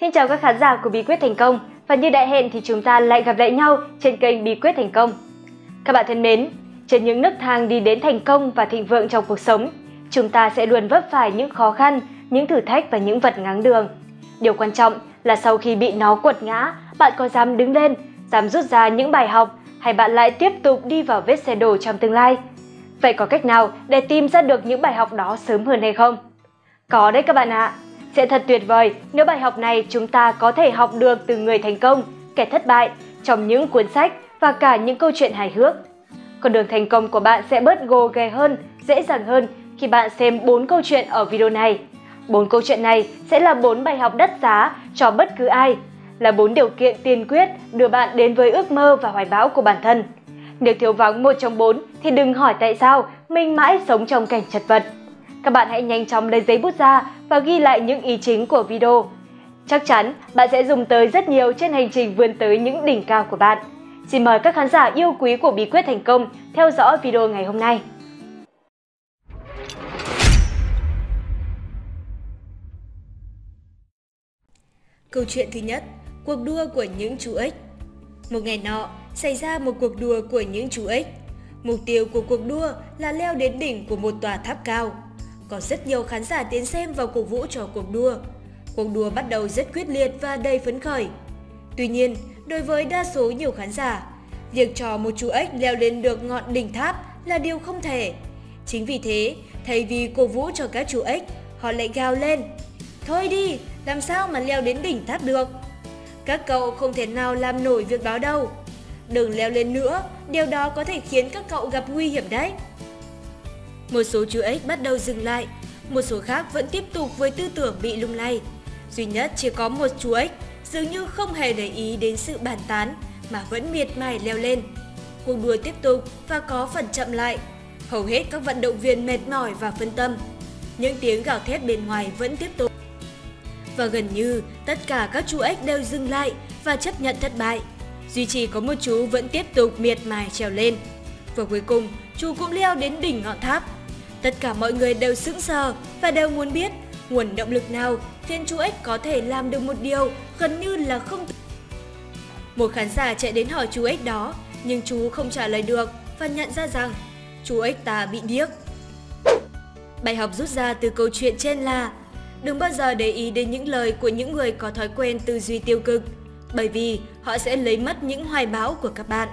Xin chào các khán giả của Bí quyết thành công và như đã hẹn thì chúng ta lại gặp lại nhau trên kênh Bí quyết thành công. Các bạn thân mến, trên những nấc thang đi đến thành công và thịnh vượng trong cuộc sống, chúng ta sẽ luôn vấp phải những khó khăn, những thử thách và những vật ngáng đường. Điều quan trọng là sau khi bị nó quật ngã, bạn có dám đứng lên, dám rút ra những bài học hay bạn lại tiếp tục đi vào vết xe đổ trong tương lai? Vậy có cách nào để tìm ra được những bài học đó sớm hơn hay không? Có đấy các bạn ạ. À. Sẽ thật tuyệt vời nếu bài học này chúng ta có thể học được từ người thành công, kẻ thất bại trong những cuốn sách và cả những câu chuyện hài hước. Con đường thành công của bạn sẽ bớt gồ ghề hơn, dễ dàng hơn khi bạn xem 4 câu chuyện ở video này. 4 câu chuyện này sẽ là 4 bài học đắt giá cho bất cứ ai, là 4 điều kiện tiên quyết đưa bạn đến với ước mơ và hoài bão của bản thân. Nếu thiếu vắng một trong bốn thì đừng hỏi tại sao mình mãi sống trong cảnh chật vật. Các bạn hãy nhanh chóng lấy giấy bút ra và ghi lại những ý chính của video. Chắc chắn bạn sẽ dùng tới rất nhiều trên hành trình vươn tới những đỉnh cao của bạn. Xin mời các khán giả yêu quý của Bí quyết thành công theo dõi video ngày hôm nay. Câu chuyện thứ nhất, cuộc đua của những chú ếch. Một ngày nọ, xảy ra một cuộc đua của những chú ếch. Mục tiêu của cuộc đua là leo đến đỉnh của một tòa tháp cao. Có rất nhiều khán giả tiến xem và cổ vũ cho cuộc đua. Cuộc đua bắt đầu rất quyết liệt và đầy phấn khởi. Tuy nhiên, đối với đa số nhiều khán giả, việc cho một chú ếch leo lên được ngọn đỉnh tháp là điều không thể. Chính vì thế, thay vì cổ vũ cho các chú ếch, họ lại gào lên. Thôi đi, làm sao mà leo đến đỉnh tháp được? Các cậu không thể nào làm nổi việc đó đâu. Đừng leo lên nữa, điều đó có thể khiến các cậu gặp nguy hiểm đấy. Một số chú ếch bắt đầu dừng lại, một số khác vẫn tiếp tục với tư tưởng bị lung lay. Duy nhất chỉ có một chú ếch dường như không hề để ý đến sự bàn tán mà vẫn miệt mài leo lên. Cuộc đua tiếp tục và có phần chậm lại. Hầu hết các vận động viên mệt mỏi và phân tâm. Những tiếng gào thét bên ngoài vẫn tiếp tục. Và gần như tất cả các chú ếch đều dừng lại và chấp nhận thất bại. Duy chỉ có một chú vẫn tiếp tục miệt mài trèo lên. Và cuối cùng, chú cũng leo đến đỉnh ngọn tháp. Tất cả mọi người đều sững sờ và đều muốn biết nguồn động lực nào khiến chú ếch có thể làm được một điều gần như là không Một khán giả chạy đến hỏi chú ếch đó, nhưng chú không trả lời được và nhận ra rằng chú ếch ta bị điếc. Bài học rút ra từ câu chuyện trên là đừng bao giờ để ý đến những lời của những người có thói quen tư duy tiêu cực bởi vì họ sẽ lấy mất những hoài bão của các bạn.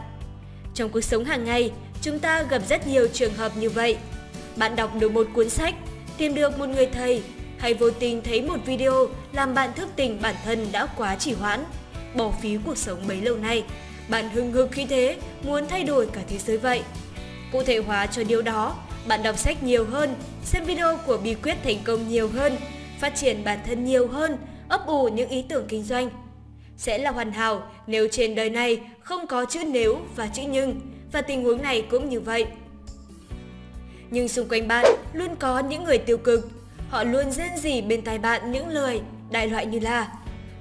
Trong cuộc sống hàng ngày, chúng ta gặp rất nhiều trường hợp như vậy. Bạn đọc được một cuốn sách, tìm được một người thầy hay vô tình thấy một video làm bạn thức tỉnh bản thân đã quá trì hoãn, bỏ phí cuộc sống bấy lâu nay. Bạn hưng hực khi thế, muốn thay đổi cả thế giới vậy. Cụ thể hóa cho điều đó, bạn đọc sách nhiều hơn, xem video của bí quyết thành công nhiều hơn, phát triển bản thân nhiều hơn, ấp ủ những ý tưởng kinh doanh – sẽ là hoàn hảo nếu trên đời này không có chữ nếu và chữ nhưng, và tình huống này cũng như vậy. Nhưng xung quanh bạn luôn có những người tiêu cực, họ luôn rên rỉ bên tai bạn những lời đại loại như là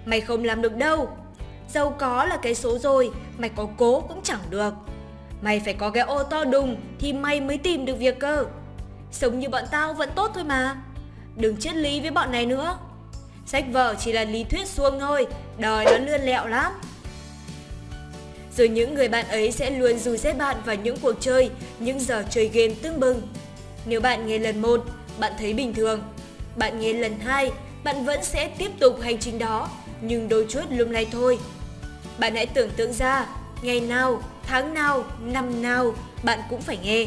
Mày không làm được đâu, giàu có là cái số rồi, mày có cố cũng chẳng được. Mày phải có cái ô to đùng thì mày mới tìm được việc cơ. Sống như bọn tao vẫn tốt thôi mà. Đừng triết lý với bọn này nữa. Sách vở chỉ là lý thuyết suông thôi, đời nó lươn lẹo lắm. Rồi những người bạn ấy sẽ luôn dù dết bạn vào những cuộc chơi, những giờ chơi game tương bừng. Nếu bạn nghe lần 1, bạn thấy bình thường. Bạn nghe lần 2, bạn vẫn sẽ tiếp tục hành trình đó, nhưng đôi chút lung lay thôi. Bạn hãy tưởng tượng ra, ngày nào, tháng nào, năm nào, bạn cũng phải nghe.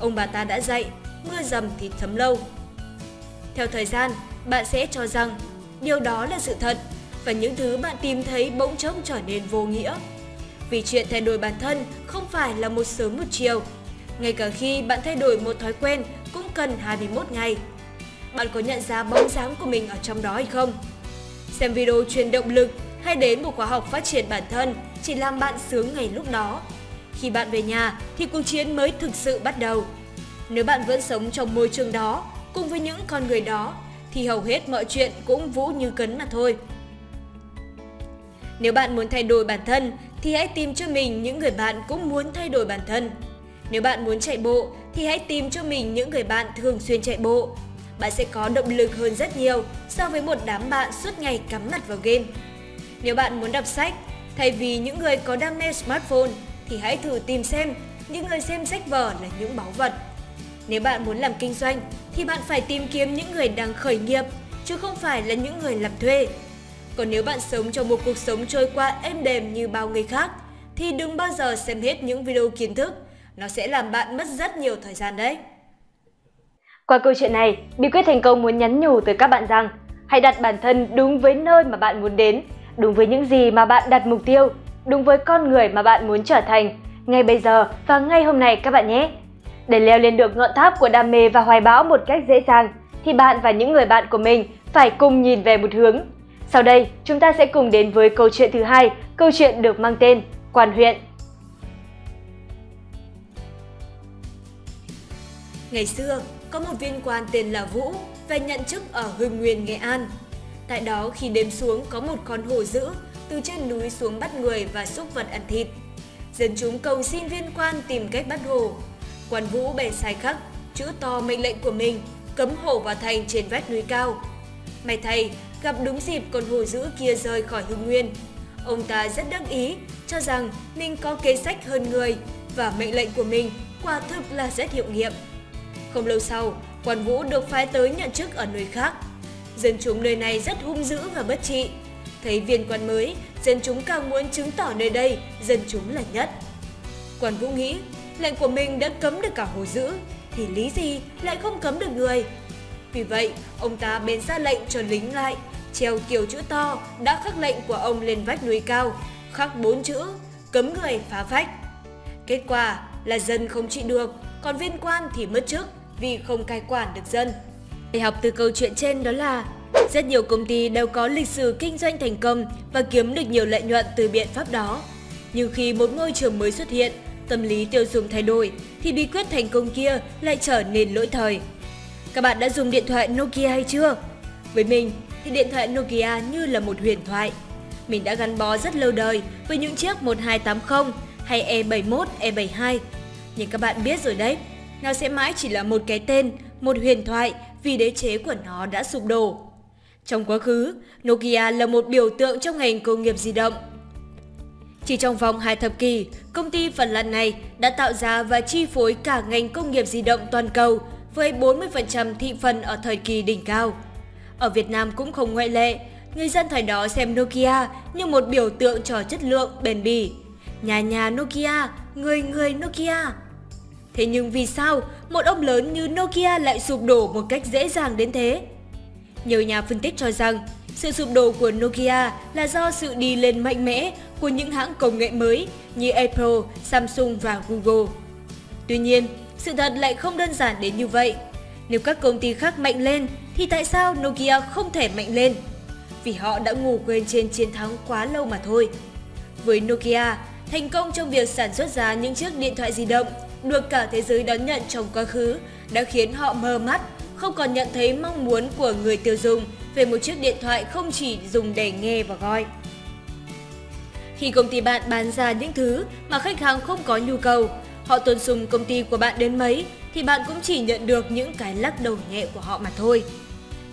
Ông bà ta đã dạy, mưa dầm thì thấm lâu. Theo thời gian, bạn sẽ cho rằng Điều đó là sự thật và những thứ bạn tìm thấy bỗng chốc trở nên vô nghĩa. Vì chuyện thay đổi bản thân không phải là một sớm một chiều. Ngay cả khi bạn thay đổi một thói quen cũng cần 21 ngày. Bạn có nhận ra bóng dáng của mình ở trong đó hay không? Xem video truyền động lực hay đến một khóa học phát triển bản thân chỉ làm bạn sướng ngày lúc đó. Khi bạn về nhà thì cuộc chiến mới thực sự bắt đầu. Nếu bạn vẫn sống trong môi trường đó, cùng với những con người đó thì hầu hết mọi chuyện cũng vũ như cấn mà thôi. Nếu bạn muốn thay đổi bản thân thì hãy tìm cho mình những người bạn cũng muốn thay đổi bản thân. Nếu bạn muốn chạy bộ thì hãy tìm cho mình những người bạn thường xuyên chạy bộ. bạn sẽ có động lực hơn rất nhiều so với một đám bạn suốt ngày cắm mặt vào game. Nếu bạn muốn đọc sách, thay vì những người có đam mê smartphone, thì hãy thử tìm xem những người xem sách vở là những báu vật. Nếu bạn muốn làm kinh doanh, thì bạn phải tìm kiếm những người đang khởi nghiệp, chứ không phải là những người làm thuê. Còn nếu bạn sống trong một cuộc sống trôi qua êm đềm như bao người khác, thì đừng bao giờ xem hết những video kiến thức. Nó sẽ làm bạn mất rất nhiều thời gian đấy. Qua câu chuyện này, bí quyết thành công muốn nhắn nhủ tới các bạn rằng hãy đặt bản thân đúng với nơi mà bạn muốn đến, đúng với những gì mà bạn đặt mục tiêu, đúng với con người mà bạn muốn trở thành, ngay bây giờ và ngay hôm nay các bạn nhé. Để leo lên được ngọn tháp của đam mê và hoài bão một cách dễ dàng, thì bạn và những người bạn của mình phải cùng nhìn về một hướng. Sau đây, chúng ta sẽ cùng đến với câu chuyện thứ hai, câu chuyện được mang tên Quan huyện. Ngày xưa, có một viên quan tên là Vũ về nhận chức ở Hưng Nguyên, Nghệ An. Tại đó khi đêm xuống có một con hổ dữ từ trên núi xuống bắt người và xúc vật ăn thịt. Dân chúng cầu xin viên quan tìm cách bắt hổ. Quan Vũ bèn sai khắc, chữ to mệnh lệnh của mình, cấm hổ vào thành trên vách núi cao. May thay, gặp đúng dịp con hổ dữ kia rời khỏi Hưng Nguyên. Ông ta rất đắc ý, cho rằng mình có kế sách hơn người và mệnh lệnh của mình quả thực là rất hiệu nghiệm. Không lâu sau, quan Vũ được phái tới nhận chức ở nơi khác. Dân chúng nơi này rất hung dữ và bất trị. Thấy viên quan mới, dân chúng càng muốn chứng tỏ nơi đây dân chúng là nhất. Quan Vũ nghĩ, lệnh của mình đã cấm được cả hồ dữ, thì lý gì lại không cấm được người. Vì vậy, ông ta bèn ra lệnh cho lính lại, treo kiểu chữ to đã khắc lệnh của ông lên vách núi cao, khắc bốn chữ, cấm người phá vách. Kết quả là dân không trị được, còn viên quan thì mất chức vì không cai quản được dân. Bài học từ câu chuyện trên đó là rất nhiều công ty đều có lịch sử kinh doanh thành công và kiếm được nhiều lợi nhuận từ biện pháp đó. Nhưng khi một môi trường mới xuất hiện, tâm lý tiêu dùng thay đổi, thì bí quyết thành công kia lại trở nên lỗi thời. Các bạn đã dùng điện thoại Nokia hay chưa? Với mình thì điện thoại Nokia như là một huyền thoại. Mình đã gắn bó rất lâu đời với những chiếc 1280 hay E71, E72. Nhưng các bạn biết rồi đấy, nó sẽ mãi chỉ là một cái tên, một huyền thoại vì đế chế của nó đã sụp đổ. Trong quá khứ, Nokia là một biểu tượng trong ngành công nghiệp di động. Chỉ trong vòng hai thập kỷ, công ty Phần Lan này đã tạo ra và chi phối cả ngành công nghiệp di động toàn cầu với 40% thị phần ở thời kỳ đỉnh cao. Ở Việt Nam cũng không ngoại lệ, người dân thời đó xem Nokia như một biểu tượng cho chất lượng bền bỉ. Nhà nhà Nokia, người người Nokia. Thế nhưng vì sao một ông lớn như Nokia lại sụp đổ một cách dễ dàng đến thế? Nhiều nhà phân tích cho rằng sự sụp đổ của Nokia là do sự đi lên mạnh mẽ của những hãng công nghệ mới như Apple, Samsung và Google. Tuy nhiên, sự thật lại không đơn giản đến như vậy. Nếu các công ty khác mạnh lên thì tại sao Nokia không thể mạnh lên? Vì họ đã ngủ quên trên chiến thắng quá lâu mà thôi. Với Nokia, thành công trong việc sản xuất ra những chiếc điện thoại di động được cả thế giới đón nhận trong quá khứ đã khiến họ mơ mắt, không còn nhận thấy mong muốn của người tiêu dùng về một chiếc điện thoại không chỉ dùng để nghe và gọi. Khi công ty bạn bán ra những thứ mà khách hàng không có nhu cầu, họ tôn sùng công ty của bạn đến mấy thì bạn cũng chỉ nhận được những cái lắc đầu nhẹ của họ mà thôi.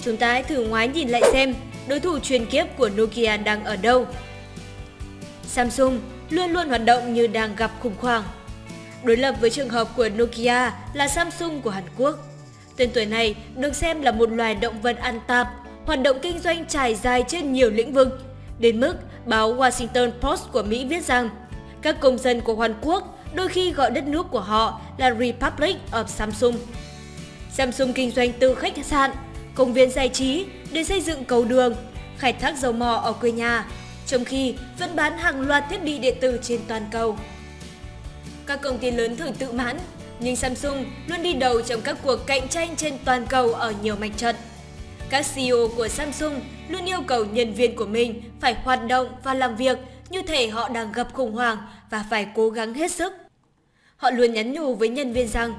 Chúng ta hãy thử ngoái nhìn lại xem đối thủ truyền kiếp của Nokia đang ở đâu. Samsung luôn luôn hoạt động như đang gặp khủng hoảng Đối lập với trường hợp của Nokia là Samsung của Hàn Quốc. Tên tuổi này được xem là một loài động vật ăn tạp, hoạt động kinh doanh trải dài trên nhiều lĩnh vực. Đến mức báo Washington Post của Mỹ viết rằng các công dân của Hàn Quốc đôi khi gọi đất nước của họ là Republic of Samsung. Samsung kinh doanh từ khách sạn, công viên giải trí đến xây dựng cầu đường, khai thác dầu mỏ ở quê nhà, trong khi vẫn bán hàng loạt thiết bị điện tử trên toàn cầu. Các công ty lớn thường tự mãn, nhưng Samsung luôn đi đầu trong các cuộc cạnh tranh trên toàn cầu ở nhiều mạch trận. Các CEO của Samsung luôn yêu cầu nhân viên của mình phải hoạt động và làm việc như thể họ đang gặp khủng hoảng và phải cố gắng hết sức. Họ luôn nhắn nhủ với nhân viên rằng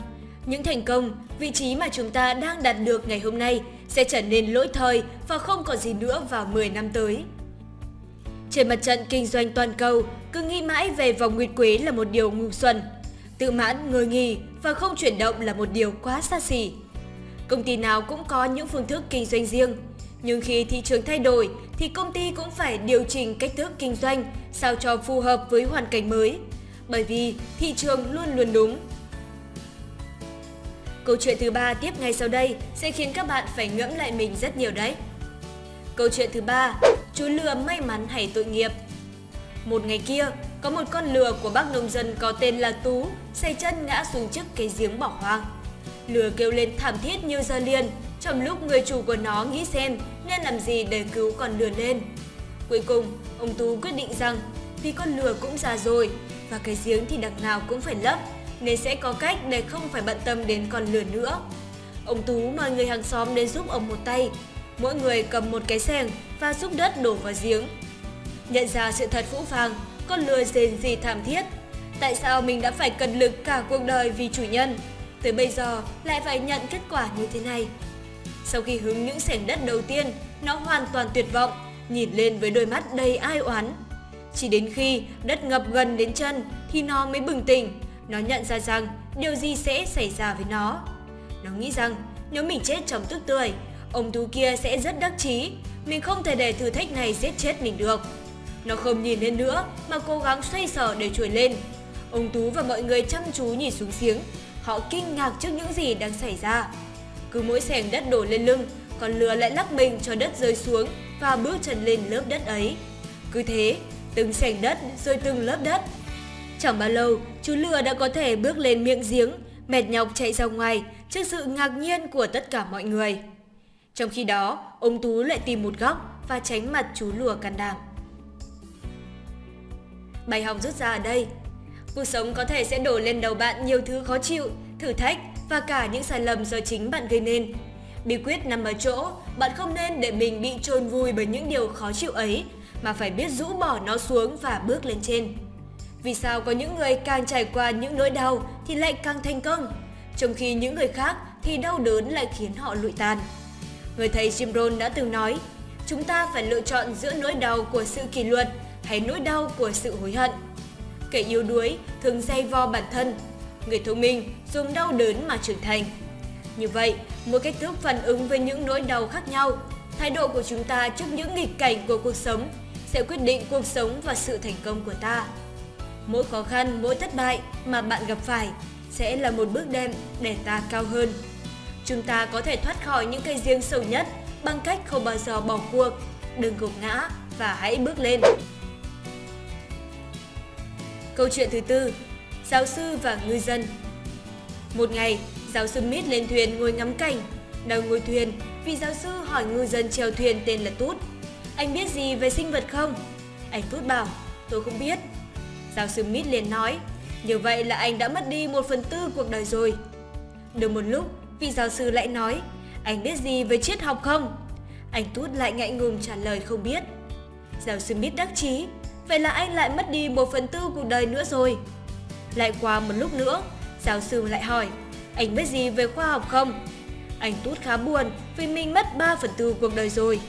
những thành công, vị trí mà chúng ta đang đạt được ngày hôm nay sẽ trở nên lỗi thời và không còn gì nữa vào 10 năm tới. Trên mặt trận kinh doanh toàn cầu, cứ nghĩ mãi về vòng nguyệt quế là một điều ngu xuẩn. Tự mãn, ngồi nghỉ và không chuyển động là một điều quá xa xỉ. Công ty nào cũng có những phương thức kinh doanh riêng, nhưng khi thị trường thay đổi thì công ty cũng phải điều chỉnh cách thức kinh doanh sao cho phù hợp với hoàn cảnh mới, bởi vì thị trường luôn luôn đúng. Câu chuyện thứ ba tiếp ngay sau đây sẽ khiến các bạn phải ngẫm lại mình rất nhiều đấy. Câu chuyện thứ ba, chú lừa may mắn hay tội nghiệp. Một ngày kia, có một con lừa của bác nông dân có tên là Tú say chân ngã xuống trước cái giếng bỏ hoang. Lừa kêu lên thảm thiết như giờ liền, trong lúc người chủ của nó nghĩ xem nên làm gì để cứu con lừa lên. Cuối cùng, ông Tú quyết định rằng vì con lừa cũng già rồi và cái giếng thì đằng nào cũng phải lấp nên sẽ có cách để không phải bận tâm đến con lừa nữa. Ông Tú mời người hàng xóm đến giúp ông một tay. Mỗi người cầm một cái xẻng và giúp đất đổ vào giếng. Nhận ra sự thật phũ phàng, con lừa rền gì thảm thiết. Tại sao mình đã phải cần lực cả cuộc đời vì chủ nhân? Tới bây giờ lại phải nhận kết quả như thế này. Sau khi hứng những xẻng đất đầu tiên, nó hoàn toàn tuyệt vọng, nhìn lên với đôi mắt đầy ai oán. Chỉ đến khi đất ngập gần đến chân thì nó mới bừng tỉnh. Nó nhận ra rằng điều gì sẽ xảy ra với nó. Nó nghĩ rằng nếu mình chết trong tức tươi, ông tú kia sẽ rất đắc chí. Mình không thể để thử thách này giết chết mình được. Nó không nhìn lên nữa mà cố gắng xoay sở để trồi lên. Ông Tú và mọi người chăm chú nhìn xuống giếng. Họ kinh ngạc trước những gì đang xảy ra. Cứ mỗi sẻng đất đổ lên lưng, con lừa lại lắc mình cho đất rơi xuống và bước chân lên lớp đất ấy. Cứ thế, từng sảnh đất rồi từng lớp đất. Chẳng bao lâu, chú lừa đã có thể bước lên miệng giếng, mệt nhọc chạy ra ngoài trước sự ngạc nhiên của tất cả mọi người. Trong khi đó, ông Tú lại tìm một góc và tránh mặt chú lùa can đảm. Bài học rút ra ở đây, cuộc sống có thể sẽ đổ lên đầu bạn nhiều thứ khó chịu, thử thách và cả những sai lầm do chính bạn gây nên. Bí quyết nằm ở chỗ, bạn không nên để mình bị trôn vùi bởi những điều khó chịu ấy, mà phải biết rũ bỏ nó xuống và bước lên trên. Vì sao có những người càng trải qua những nỗi đau thì lại càng thành công, trong khi những người khác thì đau đớn lại khiến họ lụi tàn. Người thầy Jim Rohn đã từng nói, chúng ta phải lựa chọn giữa nỗi đau của sự kỷ luật hay nỗi đau của sự hối hận. Kẻ yếu đuối thường dây vo bản thân, người thông minh dùng đau đớn mà trưởng thành. Như vậy, mỗi cách thức phản ứng với những nỗi đau khác nhau, thái độ của chúng ta trước những nghịch cảnh của cuộc sống sẽ quyết định cuộc sống và sự thành công của ta. Mỗi khó khăn, mỗi thất bại mà bạn gặp phải sẽ là một bước đệm để ta cao hơn. Chúng ta có thể thoát khỏi những cây riêng sâu nhất bằng cách không bao giờ bỏ cuộc, đừng gục ngã và hãy bước lên. Câu chuyện thứ tư, giáo sư và ngư dân. Một ngày, giáo sư Mít lên thuyền ngồi ngắm cảnh. Đang ngồi thuyền, vị giáo sư hỏi ngư dân chèo thuyền tên là Tút. Anh biết gì về sinh vật không? Anh Tút bảo, tôi không biết. Giáo sư Mít liền nói, như vậy là anh đã mất đi một phần tư cuộc đời rồi. Được một lúc, vị giáo sư lại nói, anh biết gì về triết học không? Anh Tút lại ngại ngùng trả lời không biết. Giáo sư Mít đắc chí, vậy là anh lại mất đi một phần tư cuộc đời nữa rồi. Lại qua một lúc nữa, giáo sư lại hỏi, anh biết gì về khoa học không? Anh Tút khá buồn vì mình mất 3 phần tư cuộc đời rồi.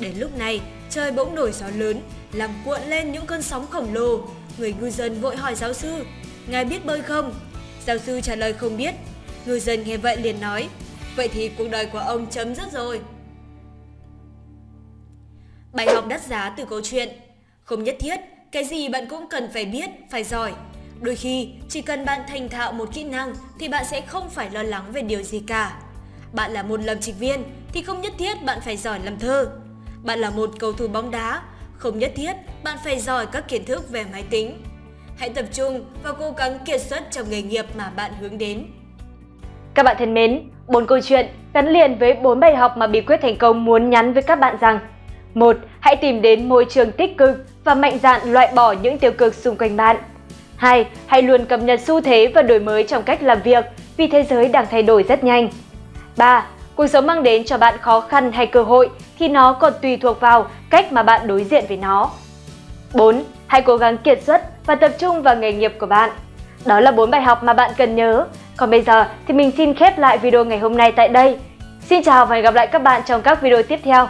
Đến lúc này, trời bỗng nổi gió lớn, làm cuộn lên những cơn sóng khổng lồ. Người ngư dân vội hỏi giáo sư, ngài biết bơi không? Giáo sư trả lời không biết. Ngư dân nghe vậy liền nói, vậy thì cuộc đời của ông chấm dứt rồi. Bài học đắt giá từ câu chuyện Không nhất thiết, cái gì bạn cũng cần phải biết, phải giỏi. Đôi khi, chỉ cần bạn thành thạo một kỹ năng thì bạn sẽ không phải lo lắng về điều gì cả. Bạn là một lâm trịch viên thì không nhất thiết bạn phải giỏi làm thơ. Bạn là một cầu thủ bóng đá, không nhất thiết bạn phải giỏi các kiến thức về máy tính. Hãy tập trung và cố gắng kiệt xuất trong nghề nghiệp mà bạn hướng đến. Các bạn thân mến, bốn câu chuyện gắn liền với bốn bài học mà bí quyết thành công muốn nhắn với các bạn rằng một, Hãy tìm đến môi trường tích cực và mạnh dạn loại bỏ những tiêu cực xung quanh bạn. 2. Hãy luôn cập nhật xu thế và đổi mới trong cách làm việc vì thế giới đang thay đổi rất nhanh. 3. Cuộc sống mang đến cho bạn khó khăn hay cơ hội thì nó còn tùy thuộc vào cách mà bạn đối diện với nó. 4. Hãy cố gắng kiệt xuất và tập trung vào nghề nghiệp của bạn. Đó là bốn bài học mà bạn cần nhớ. Còn bây giờ thì mình xin khép lại video ngày hôm nay tại đây. Xin chào và hẹn gặp lại các bạn trong các video tiếp theo.